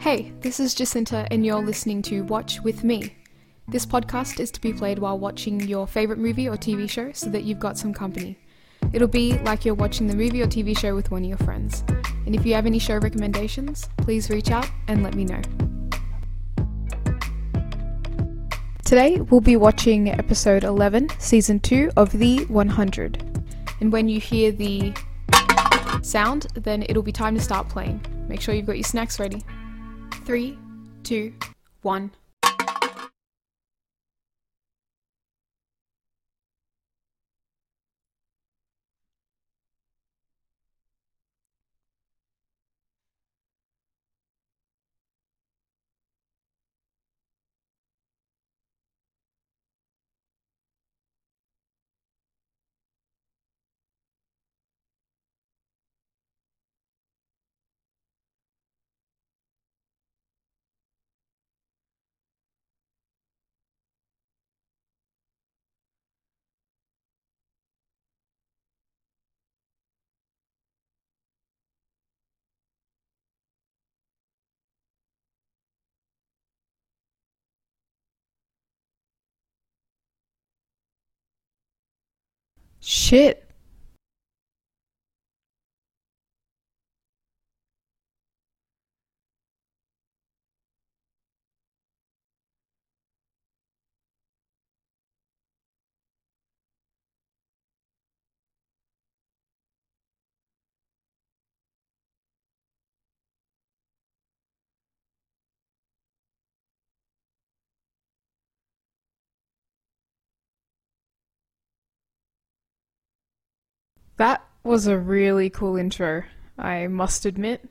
Hey, this is Jacinta, and you're listening to Watch With Me. This podcast is to be played while watching your favourite movie or TV show so that you've got some company. It'll be like you're watching the movie or TV show with one of your friends. And if you have any show recommendations, please reach out and let me know. Today, we'll be watching episode 11, season 2 of The 100. And when you hear the sound, then it'll be time to start playing. Make sure you've got your snacks ready. Three, two, one. Shit. That was a really cool intro, I must admit.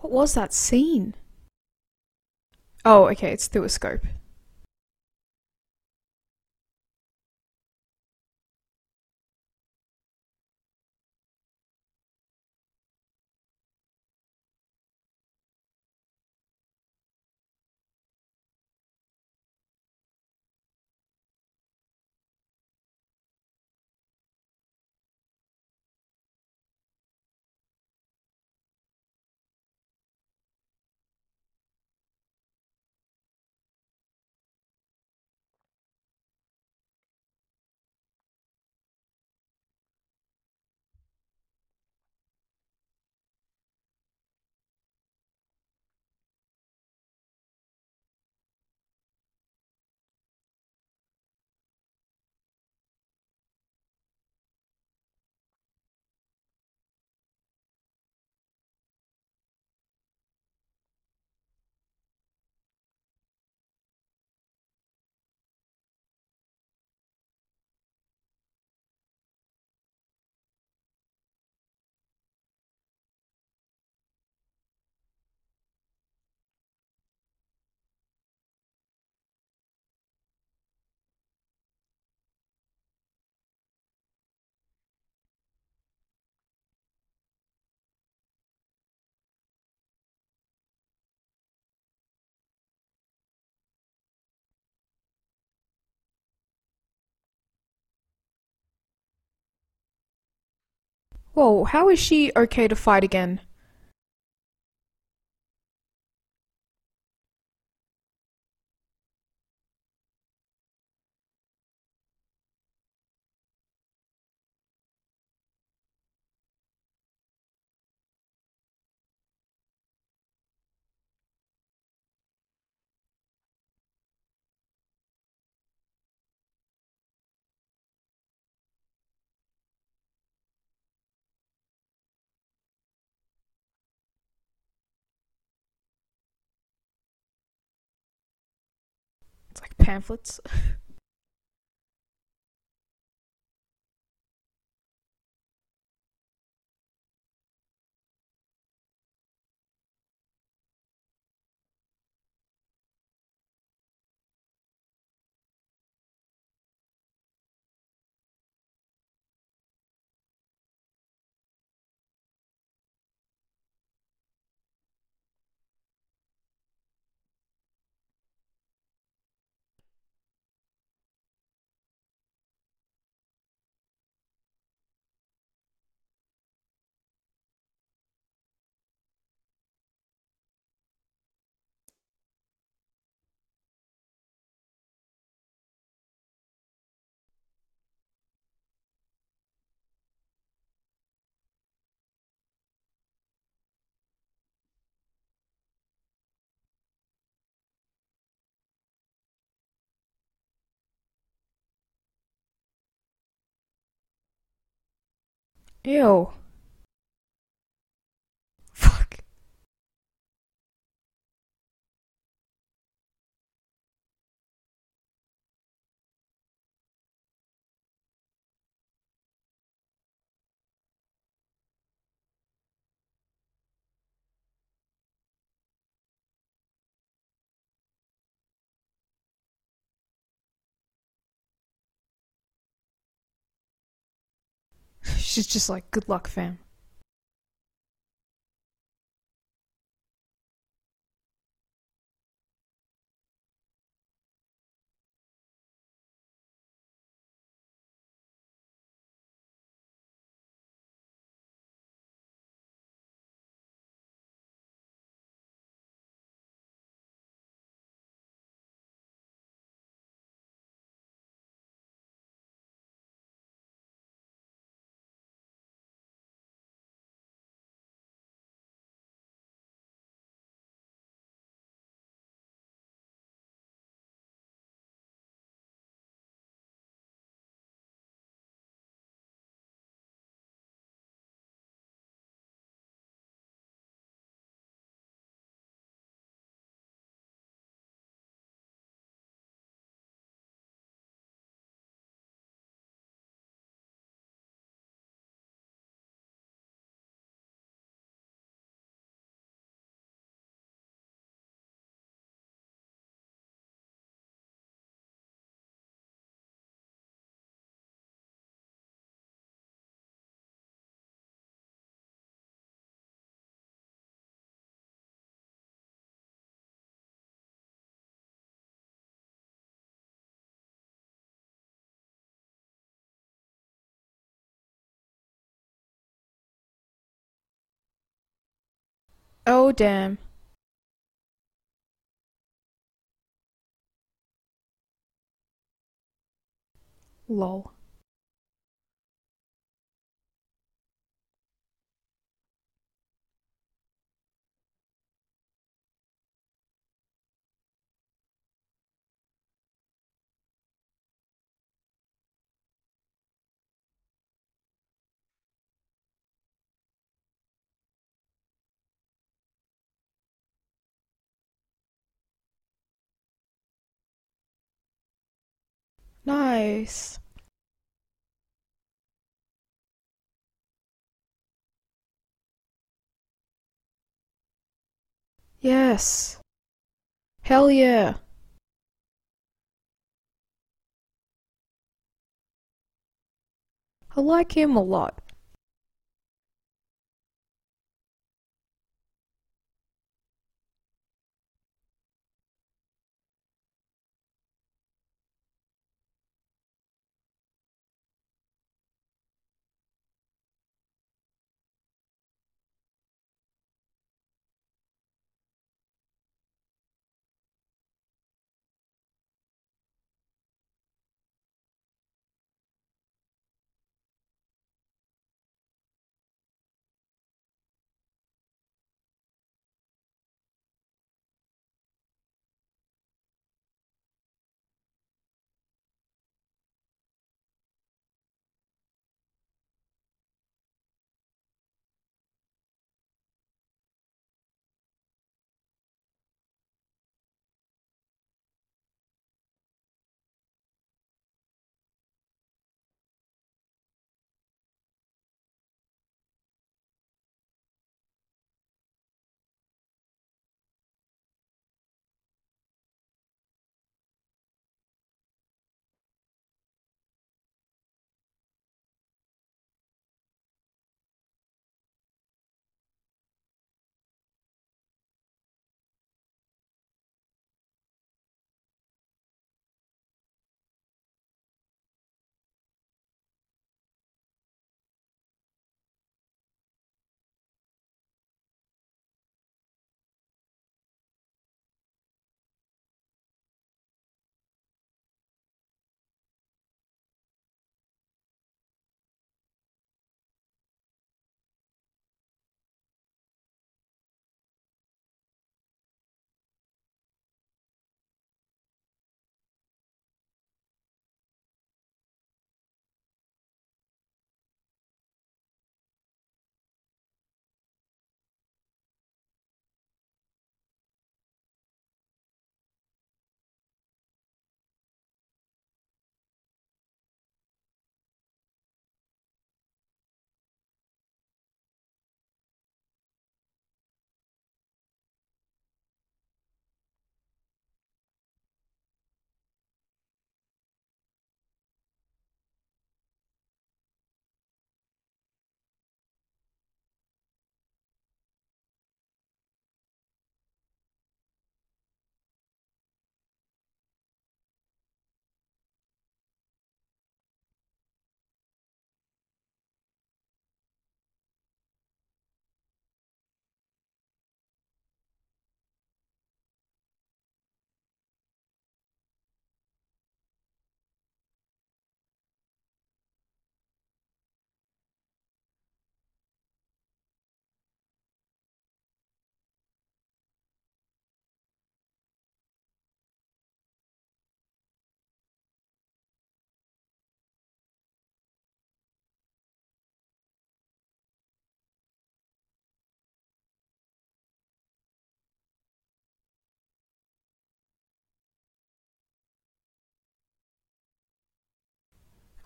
What was that scene? Oh, okay, it's through a scope. Whoa, how is she okay to fight again? Pamphlets. Jo. She's just like, good luck, fam. Oh, damn. Lol. Nice. Yes. Hell yeah. I like him a lot.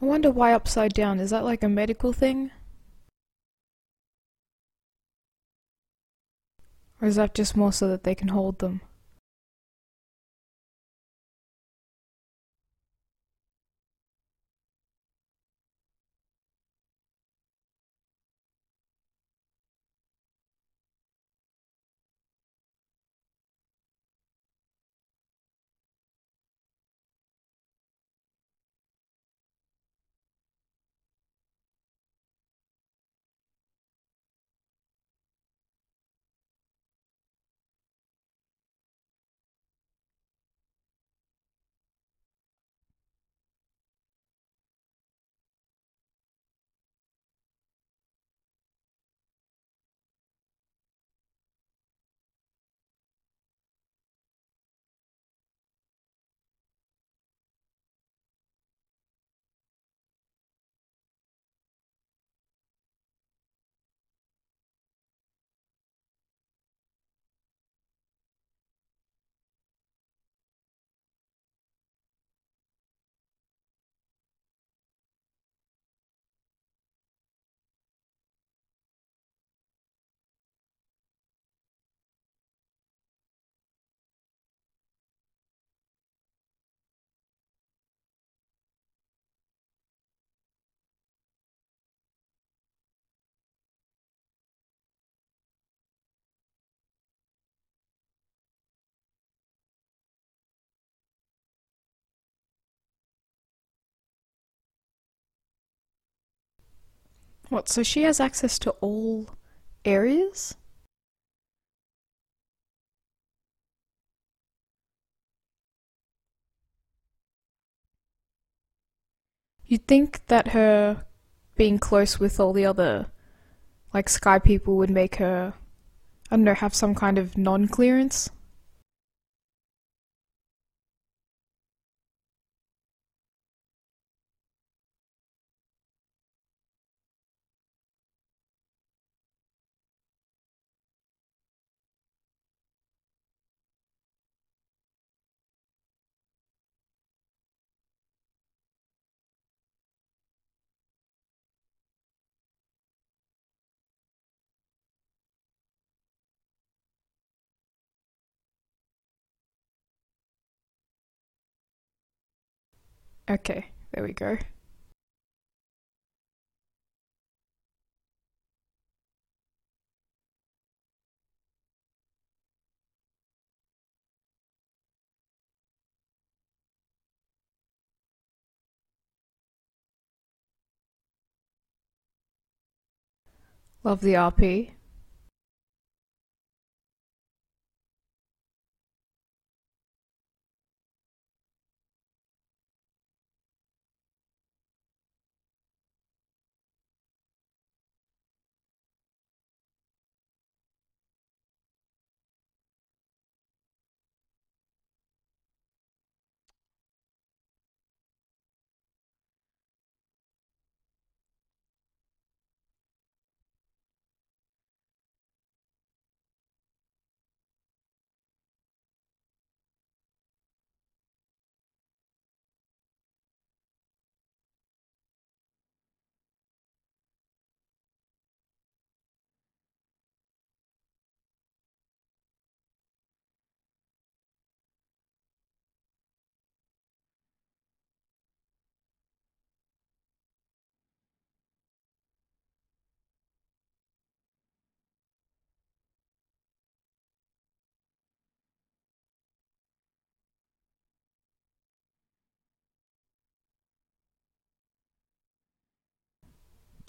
I wonder why upside down. Is that like a medical thing? Or is that just more so that they can hold them? What, so she has access to all areas? You'd think that her being close with all the other, like, sky people would make her, I don't know, have some kind of non clearance? Okay, there we go. Love the RP.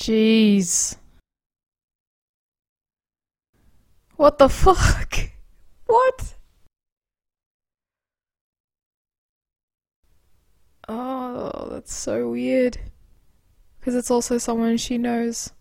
Jeez. What the fuck? What? Oh, that's so weird. Because it's also someone she knows.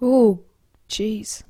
Oh, jeez.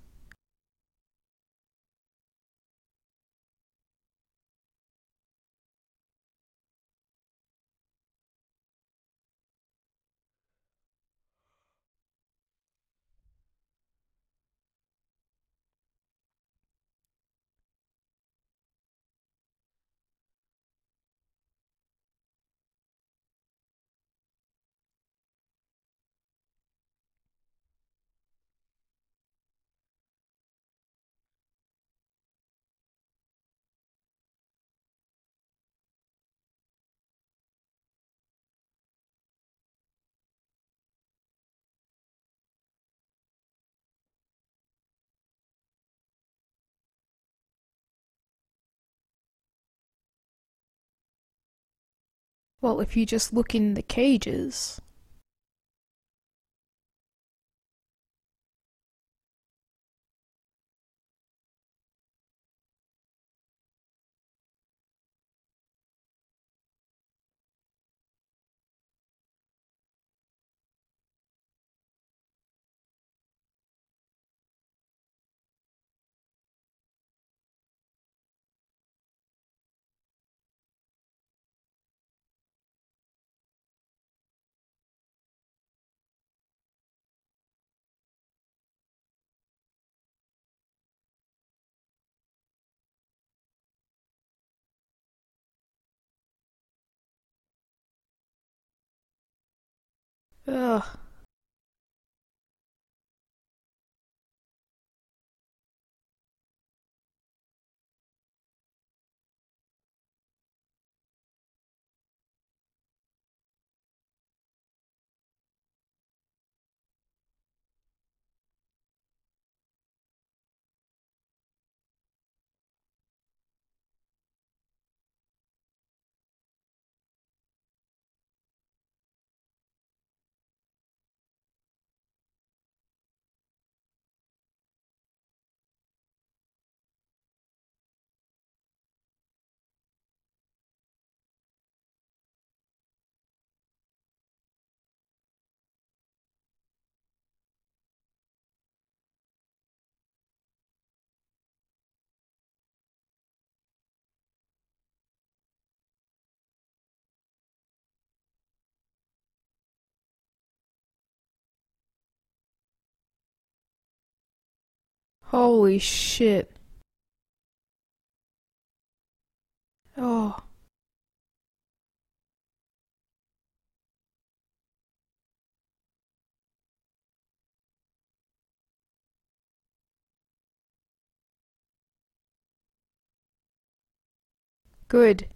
Well, if you just look in the cages. Ugh. Holy shit. Oh. Good.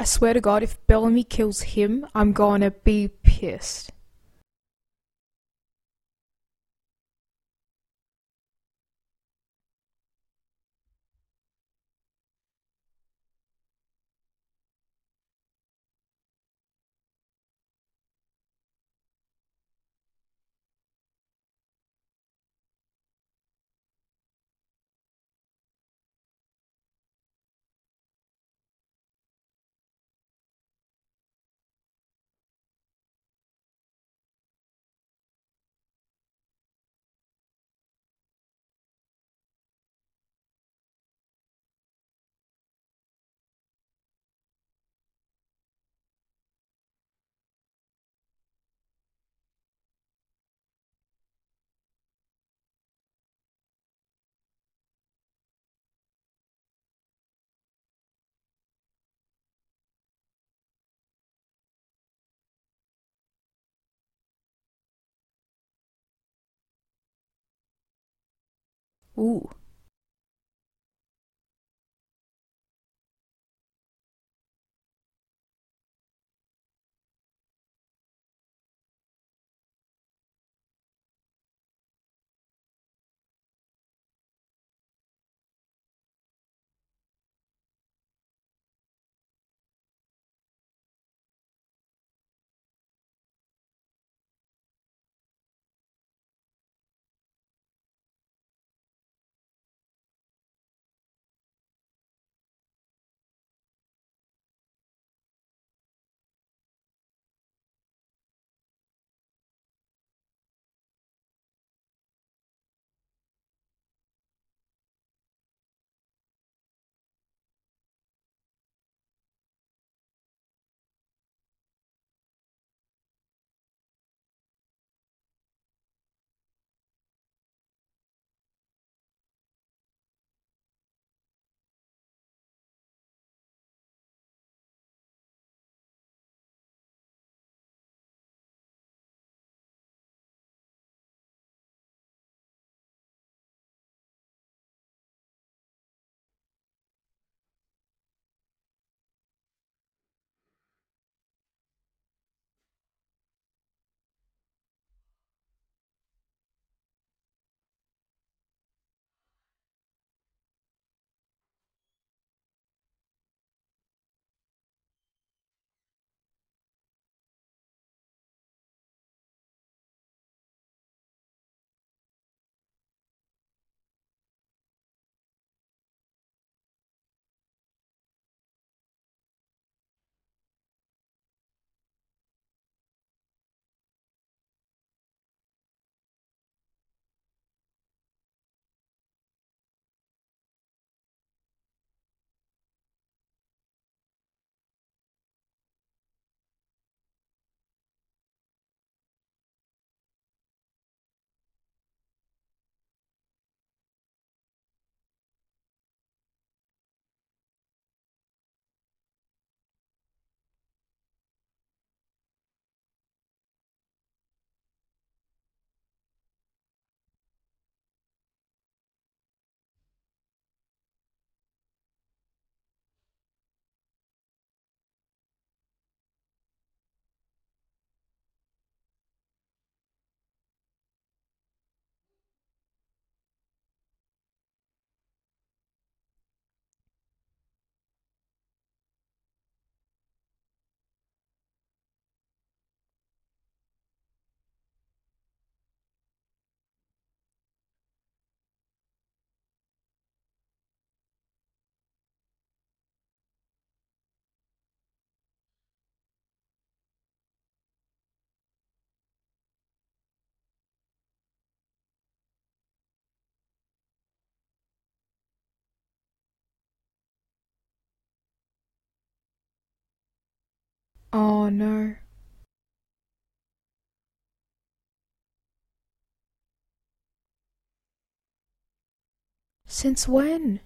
I swear to God, if Bellamy kills him, I'm gonna be pissed. Ooh. No. Since when?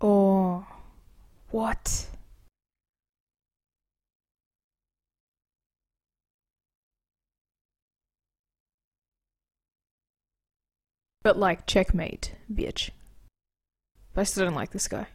Oh. What? But like, checkmate, bitch. But I still don't like this guy.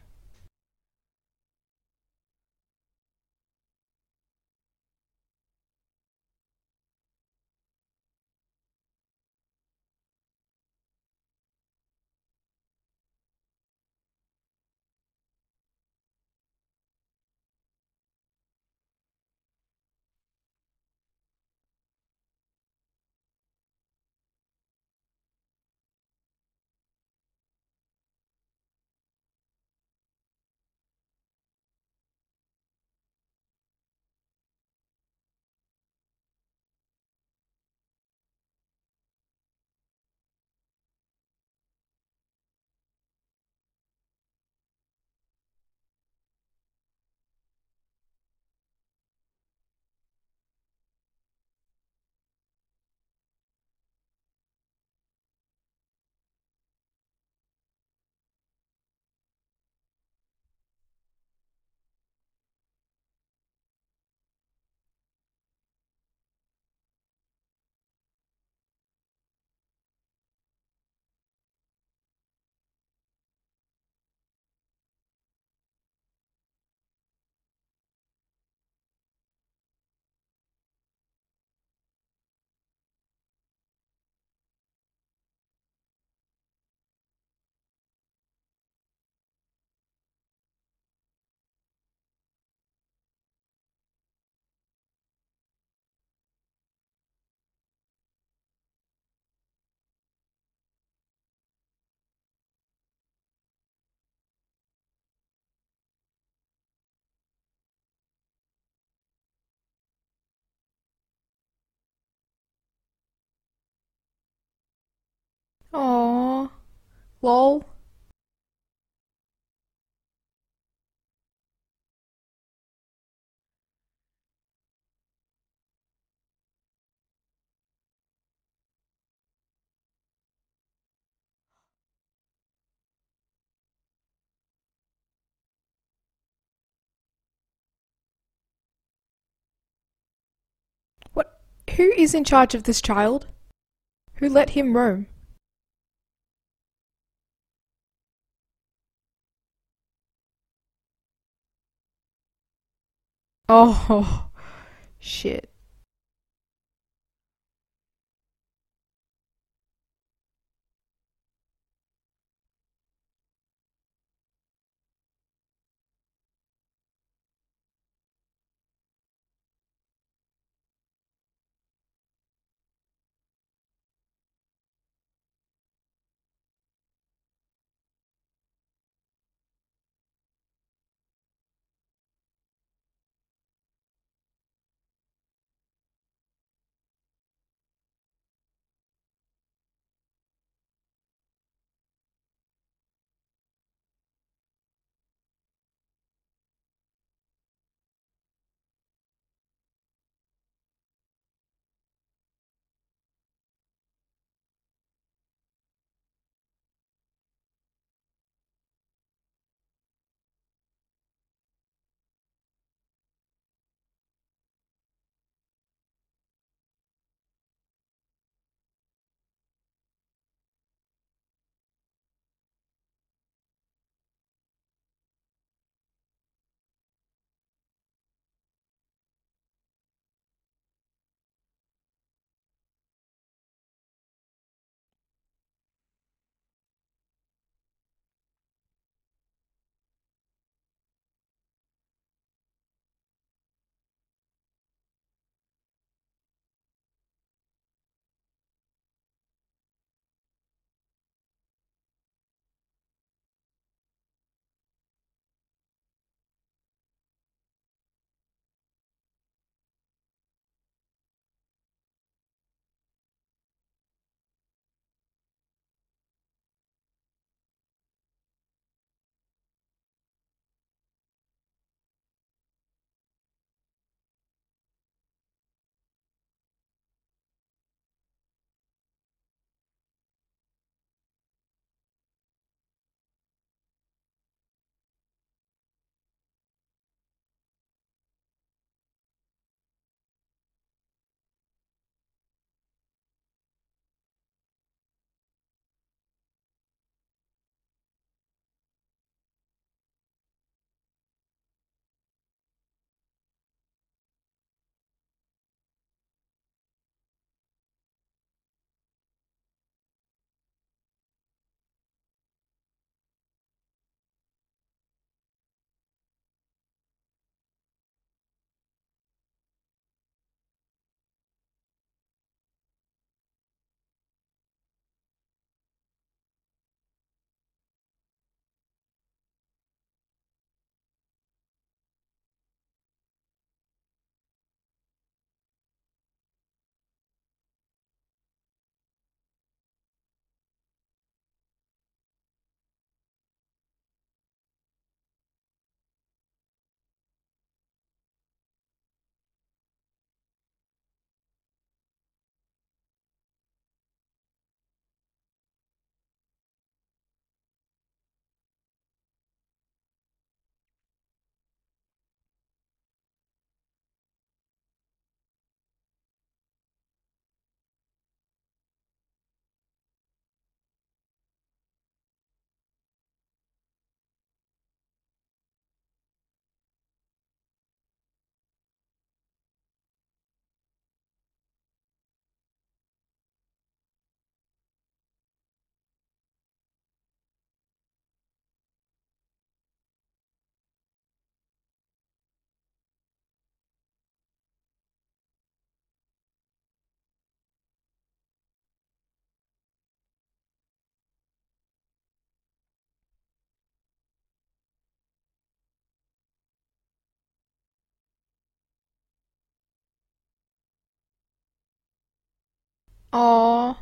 Lol. Who is in charge of this child? Who let him roam? Oh, shit. Aww.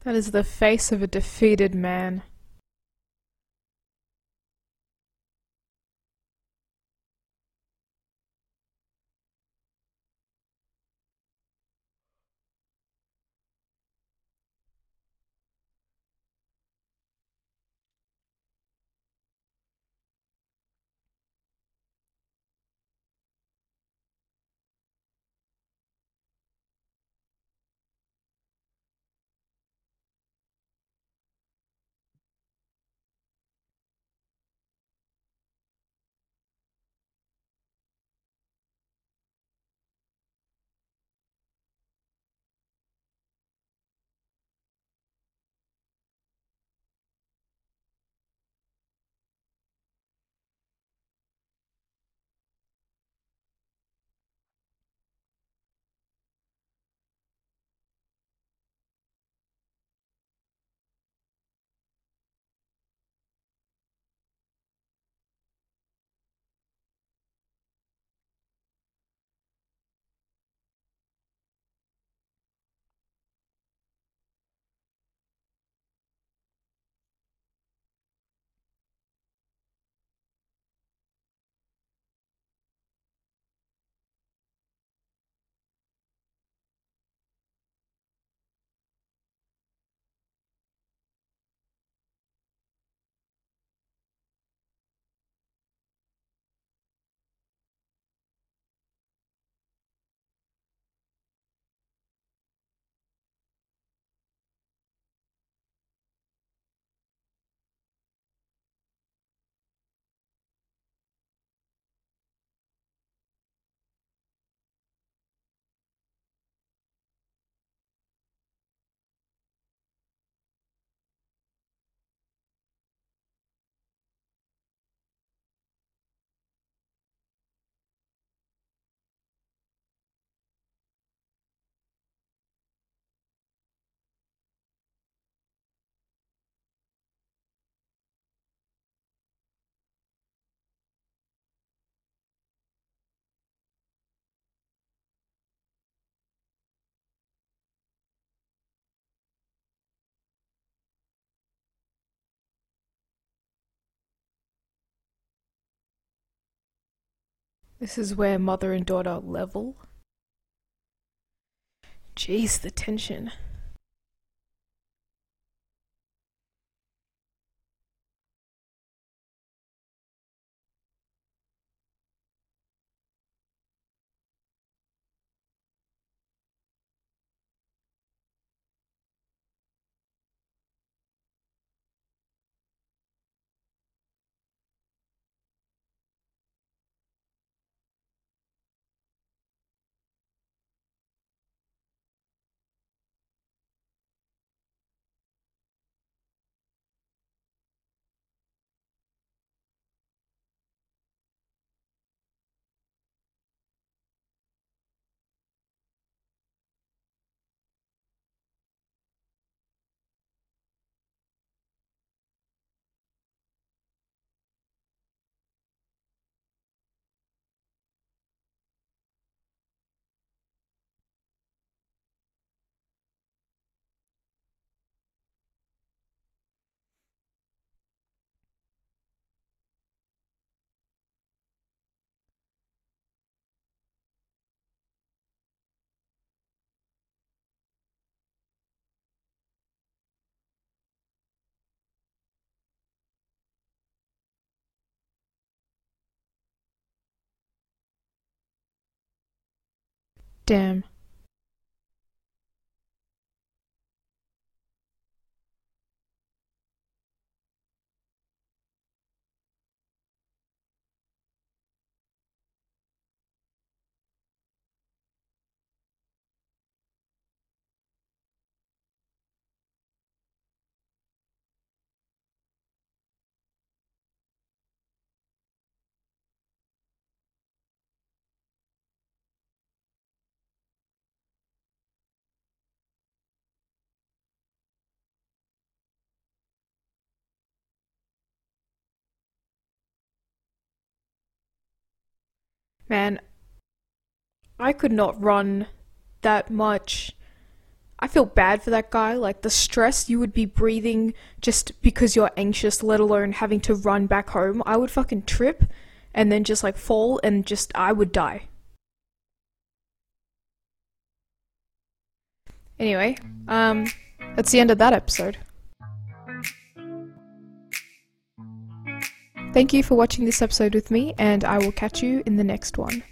That is the face of a defeated man. This is where mother and daughter level. Jeez, the tension. Damn. Man, I could not run that much. I feel bad for that guy. Like the stress you would be breathing just because you're anxious, let alone having to run back home. I would fucking trip and then just like fall and just I would die. Anyway, um, that's the end of that episode. Thank you for watching this episode with me, and I will catch you in the next one.